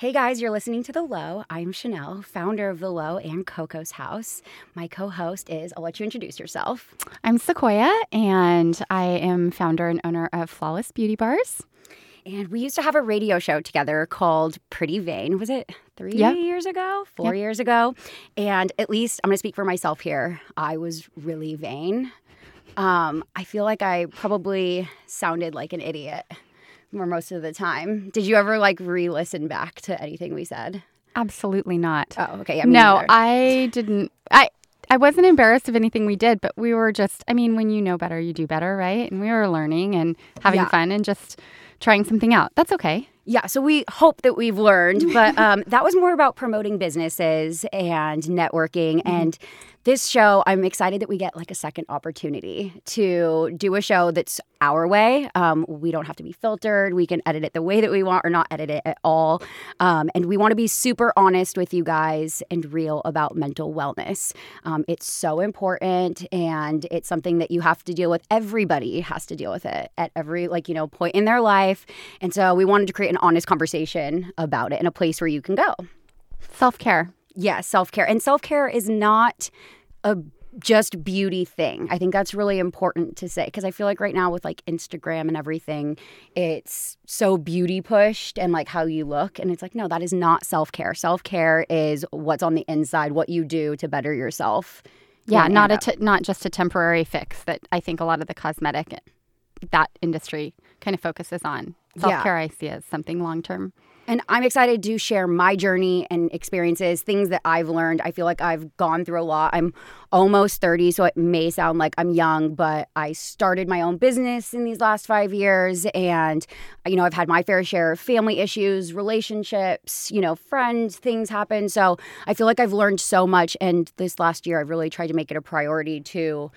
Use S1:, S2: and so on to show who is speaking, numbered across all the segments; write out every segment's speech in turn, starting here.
S1: Hey guys, you're listening to The Low. I'm Chanel, founder of The Low and Coco's House. My co host is, I'll let you introduce yourself.
S2: I'm Sequoia, and I am founder and owner of Flawless Beauty Bars.
S1: And we used to have a radio show together called Pretty Vain. Was it three yep. years ago? Four yep. years ago? And at least I'm going to speak for myself here. I was really vain. Um, I feel like I probably sounded like an idiot more most of the time. Did you ever like re-listen back to anything we said?
S2: Absolutely not.
S1: Oh, okay. Yeah,
S2: no, neither. I didn't. I I wasn't embarrassed of anything we did, but we were just. I mean, when you know better, you do better, right? And we were learning and having yeah. fun and just trying something out. That's okay.
S1: Yeah, so we hope that we've learned, but um, that was more about promoting businesses and networking. Mm-hmm. And this show, I'm excited that we get like a second opportunity to do a show that's our way. Um, we don't have to be filtered. We can edit it the way that we want or not edit it at all. Um, and we want to be super honest with you guys and real about mental wellness. Um, it's so important and it's something that you have to deal with. Everybody has to deal with it at every, like, you know, point in their life. And so we wanted to create an honest conversation about it in a place where you can go.
S2: Self care
S1: yeah, self care. And self care is not a just beauty thing. I think that's really important to say because I feel like right now with like Instagram and everything, it's so beauty pushed and like how you look. And it's like, no, that is not self care. Self care is what's on the inside, what you do to better yourself.
S2: Yeah, not a t- not just a temporary fix that I think a lot of the cosmetic that industry kind of focuses on. Self care, yeah. I see as something long term.
S1: And I'm excited to share my journey and experiences, things that I've learned. I feel like I've gone through a lot. I'm almost 30, so it may sound like I'm young, but I started my own business in these last five years. And, you know, I've had my fair share of family issues, relationships, you know, friends, things happen. So I feel like I've learned so much. And this last year, I've really tried to make it a priority to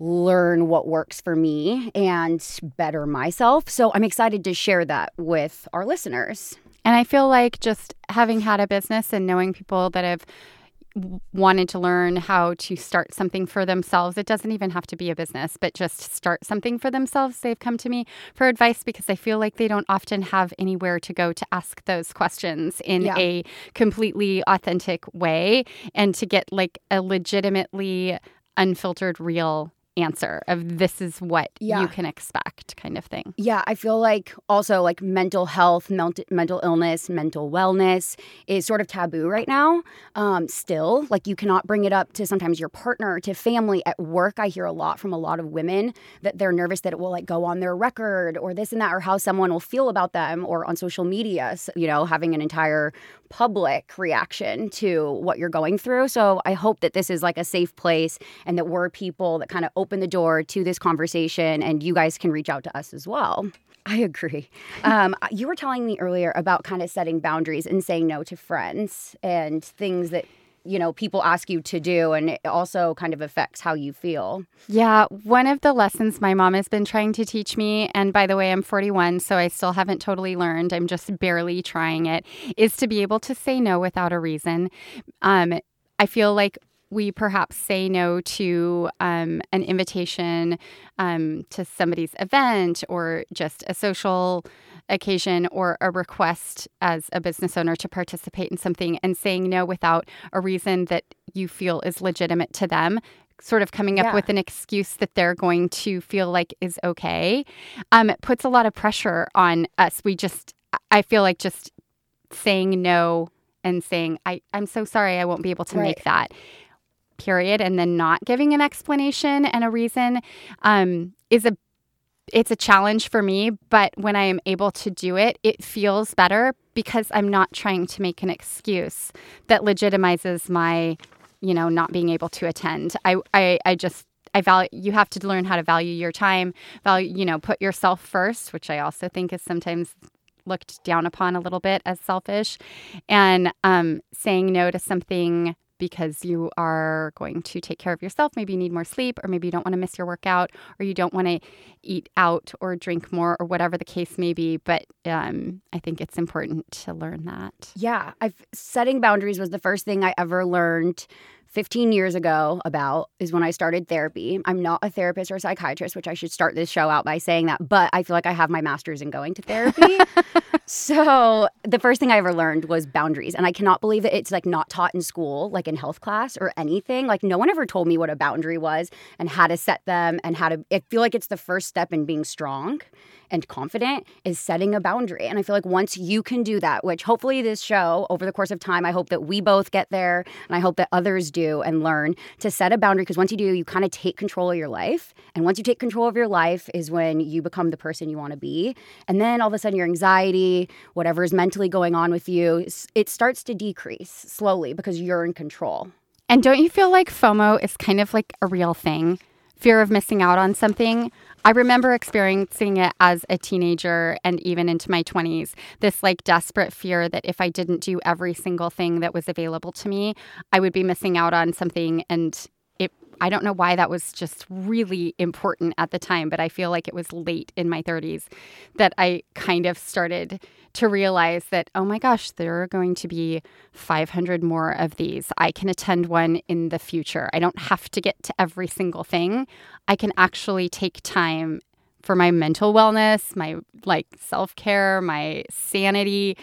S1: learn what works for me and better myself. So I'm excited to share that with our listeners.
S2: And I feel like just having had a business and knowing people that have wanted to learn how to start something for themselves. It doesn't even have to be a business, but just start something for themselves. They've come to me for advice because I feel like they don't often have anywhere to go to ask those questions in yeah. a completely authentic way and to get like a legitimately unfiltered, real answer of this is what yeah. you can expect kind of thing.
S1: Yeah, I feel like also like mental health, mental mental illness, mental wellness is sort of taboo right now. Um, still, like you cannot bring it up to sometimes your partner, to family, at work. I hear a lot from a lot of women that they're nervous that it will like go on their record or this and that or how someone will feel about them or on social media. So, you know, having an entire public reaction to what you're going through. So I hope that this is like a safe place and that we're people that kind of open the door to this conversation and you guys can reach out to us as well. I agree. Um, you were telling me earlier about kind of setting boundaries and saying no to friends and things that you know people ask you to do and it also kind of affects how you feel
S2: yeah one of the lessons my mom has been trying to teach me and by the way i'm 41 so i still haven't totally learned i'm just barely trying it is to be able to say no without a reason um, i feel like we perhaps say no to um, an invitation um, to somebody's event or just a social occasion or a request as a business owner to participate in something and saying no without a reason that you feel is legitimate to them sort of coming up yeah. with an excuse that they're going to feel like is okay um, it puts a lot of pressure on us we just i feel like just saying no and saying I, i'm so sorry i won't be able to right. make that period and then not giving an explanation and a reason um, is a it's a challenge for me, but when I am able to do it, it feels better because I'm not trying to make an excuse that legitimizes my, you know, not being able to attend. I I, I just I value you have to learn how to value your time, value, you know, put yourself first, which I also think is sometimes looked down upon a little bit as selfish and um, saying no to something because you are going to take care of yourself. Maybe you need more sleep, or maybe you don't want to miss your workout, or you don't want to eat out or drink more, or whatever the case may be. But um, I think it's important to learn that.
S1: Yeah, I've setting boundaries was the first thing I ever learned 15 years ago about is when I started therapy. I'm not a therapist or a psychiatrist, which I should start this show out by saying that, but I feel like I have my master's in going to therapy. so, the first thing I ever learned was boundaries, and I cannot believe that it's like not taught in school, like in health class or anything. Like no one ever told me what a boundary was and how to set them and how to I feel like it's the first step in being strong and confident is setting a boundary. And I feel like once you can do that, which hopefully this show over the course of time, I hope that we both get there and I hope that others do and learn to set a boundary because once you do, you kind of take control of your life. And once you take control of your life is when you become the person you want to be. And then all of a sudden your anxiety, whatever is mentally going on with you, it starts to decrease slowly because you're in control.
S2: And don't you feel like FOMO is kind of like a real thing? Fear of missing out on something. I remember experiencing it as a teenager and even into my 20s. This like desperate fear that if I didn't do every single thing that was available to me, I would be missing out on something and I don't know why that was just really important at the time, but I feel like it was late in my 30s that I kind of started to realize that, oh my gosh, there are going to be 500 more of these. I can attend one in the future. I don't have to get to every single thing. I can actually take time for my mental wellness, my like self-care, my sanity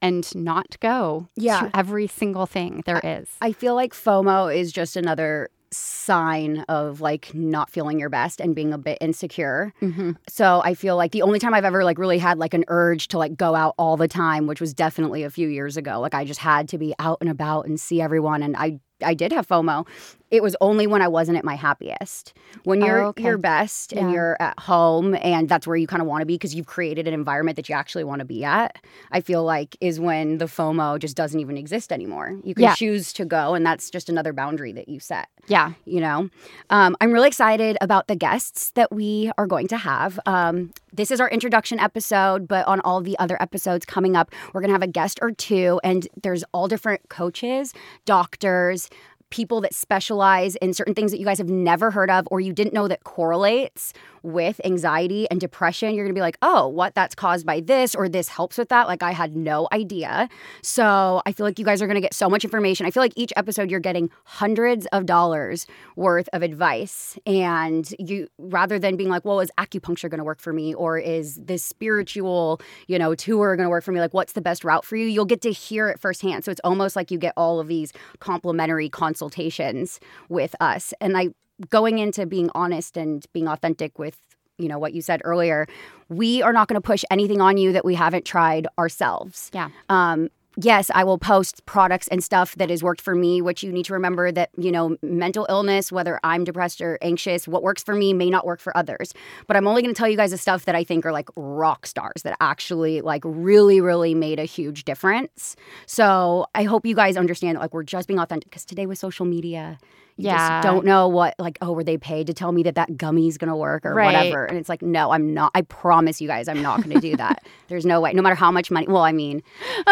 S2: and not go yeah. to every single thing there
S1: I,
S2: is.
S1: I feel like FOMO is just another sign of like not feeling your best and being a bit insecure. Mm-hmm. So I feel like the only time I've ever like really had like an urge to like go out all the time, which was definitely a few years ago. Like I just had to be out and about and see everyone and I I did have FOMO it was only when I wasn't at my happiest. When you're oh, okay. your best and you're at home and that's where you kind of want to be because you've created an environment that you actually want to be at, I feel like is when the FOMO just doesn't even exist anymore. You can yeah. choose to go and that's just another boundary that you set.
S2: Yeah.
S1: You know, um, I'm really excited about the guests that we are going to have. Um, this is our introduction episode, but on all the other episodes coming up, we're going to have a guest or two, and there's all different coaches, doctors, people that specialize in certain things that you guys have never heard of or you didn't know that correlates with anxiety and depression, you're going to be like, oh, what? That's caused by this or this helps with that. Like, I had no idea. So I feel like you guys are going to get so much information. I feel like each episode you're getting hundreds of dollars worth of advice. And you, rather than being like, well, is acupuncture going to work for me? Or is this spiritual, you know, tour going to work for me? Like, what's the best route for you? You'll get to hear it firsthand. So it's almost like you get all of these complimentary consultations with us. And I going into being honest and being authentic with you know what you said earlier we are not going to push anything on you that we haven't tried ourselves
S2: yeah um
S1: yes, I will post products and stuff that has worked for me, which you need to remember that, you know, mental illness, whether I'm depressed or anxious, what works for me may not work for others. But I'm only going to tell you guys the stuff that I think are like rock stars that actually like really, really made a huge difference. So I hope you guys understand that like we're just being authentic because today with social media, you yeah. just don't know what like oh were they paid to tell me that that gummy is going to work or right. whatever and it's like no i'm not i promise you guys i'm not going to do that there's no way no matter how much money well i mean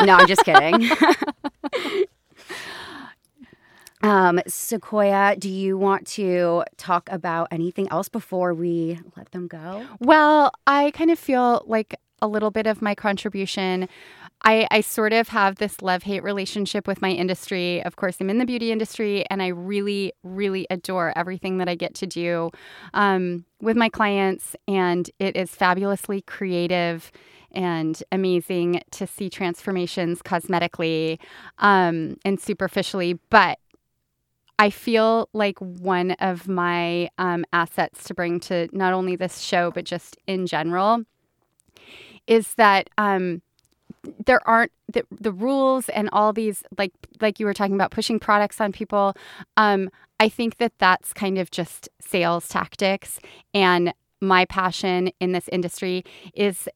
S1: no i'm just kidding um sequoia do you want to talk about anything else before we let them go
S2: well i kind of feel like a little bit of my contribution I, I sort of have this love hate relationship with my industry. Of course, I'm in the beauty industry and I really, really adore everything that I get to do um, with my clients. And it is fabulously creative and amazing to see transformations cosmetically um, and superficially. But I feel like one of my um, assets to bring to not only this show, but just in general, is that. Um, there aren't the, the rules and all these like like you were talking about pushing products on people um i think that that's kind of just sales tactics and my passion in this industry is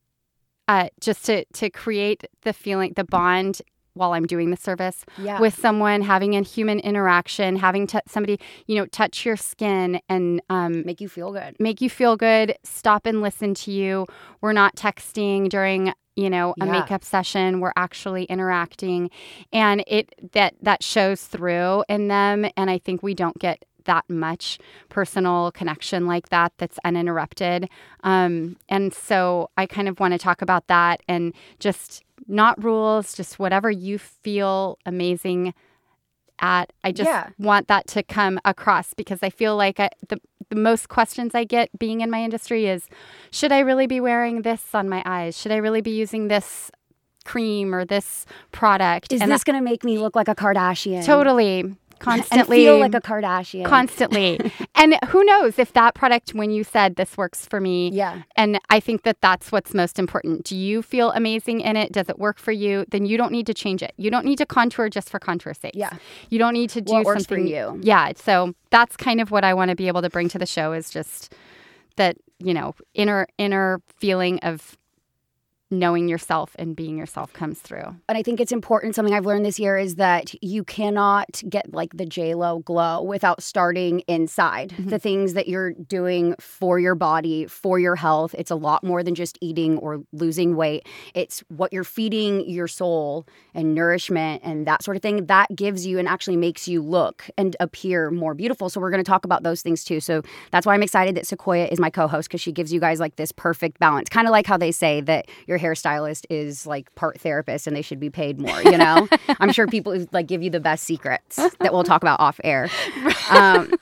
S2: uh, just to to create the feeling the bond while I'm doing the service yeah. with someone, having a human interaction, having t- somebody, you know, touch your skin and um,
S1: make you feel good.
S2: Make you feel good. Stop and listen to you. We're not texting during you know a yeah. makeup session we're actually interacting and it that that shows through in them and i think we don't get that much personal connection like that that's uninterrupted um, and so i kind of want to talk about that and just not rules, just whatever you feel amazing at. I just
S1: Yeah.
S2: want that to come across because I feel like I, the the most questions I get being in my industry is should I really be wearing this on my eyes? Should I really be using this cream or this product?
S1: Is
S2: and
S1: this going to make me look like a Kardashian?
S2: Totally constantly
S1: And feel like a Kardashian.
S2: constantly. and who knows if that product when you said this works for me
S1: yeah.
S2: and I think that that's what's most important. Do you feel amazing in it? Does it work for you? Then you don't need to change it. You don't need to contour just for contour sake.
S1: Yeah.
S2: You don't need to do
S1: What works for
S2: something.
S1: you.
S2: Yeah. So that's kind of what I want to be able to bring to the show is just that, you know, inner inner feeling of knowing yourself and being yourself comes through.
S1: And I think it's important. Something I've learned this year is that you cannot get like the J Lo glow without starting inside.
S2: Mm-hmm.
S1: The things that you're doing for your body, for your health. It's a lot more than just eating or losing weight. It's what you're feeding your soul and nourishment and that sort of thing. That gives you and actually makes you look and appear more beautiful. So we're going to talk about those things too. So that's why I'm excited that Sequoia is my co-host because she gives you guys like this perfect balance. Kind of like how they say that your hairstylist is like part therapist and they should be paid more. You know, I'm sure people like give you the best secrets that we'll talk about off air. Um,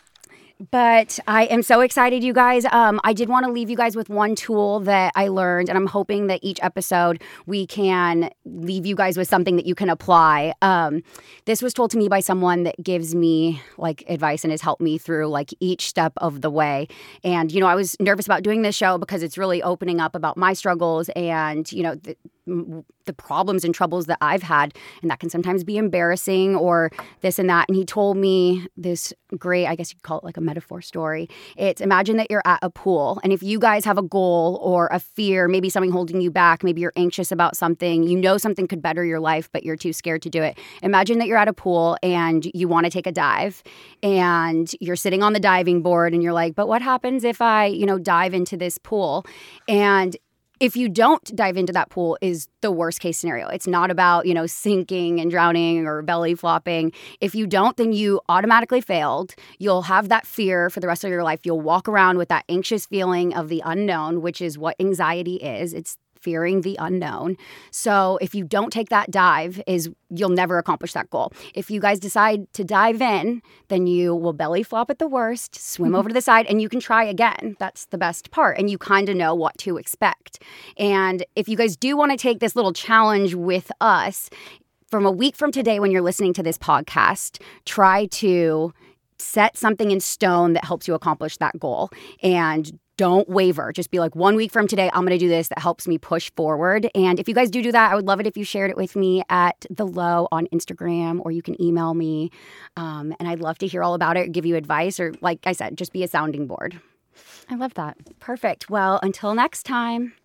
S1: but I am so excited, you guys. Um, I did want to leave you guys with one tool that I learned, and I'm hoping that each episode we can leave you guys with something that you can apply. Um, this was told to me by someone that gives me like advice and has helped me through like each step of the way. And you know, I was nervous about doing this show because it's really opening up about my struggles and you know. The, m- the problems and troubles that I've had, and that can sometimes be embarrassing or this and that. And he told me this great, I guess you'd call it like a metaphor story. It's imagine that you're at a pool, and if you guys have a goal or a fear, maybe something holding you back, maybe you're anxious about something, you know something could better your life, but you're too scared to do it. Imagine that you're at a pool and you want to take a dive, and you're sitting on the diving board, and you're like, but what happens if I, you know, dive into this pool? And if you don't dive into that pool is the worst case scenario. It's not about, you know, sinking and drowning or belly flopping. If you don't, then you automatically failed. You'll have that fear for the rest of your life. You'll walk around with that anxious feeling of the unknown, which is what anxiety is. It's fearing the unknown. So if you don't take that dive is you'll never accomplish that goal. If you guys decide to dive in, then you will belly flop at the worst, swim over to the side and you can try again. That's the best part and you kind of know what to expect. And if you guys do want to take this little challenge with us, from a week from today when you're listening to this podcast, try to set something in stone that helps you accomplish that goal and don't waver. Just be like, one week from today, I'm going to do this that helps me push forward. And if you guys do do that, I would love it if you shared it with me at The Low on Instagram or you can email me. Um, and I'd love to hear all about it, give you advice, or like I said, just be a sounding board.
S2: I love that.
S1: Perfect. Well, until next time.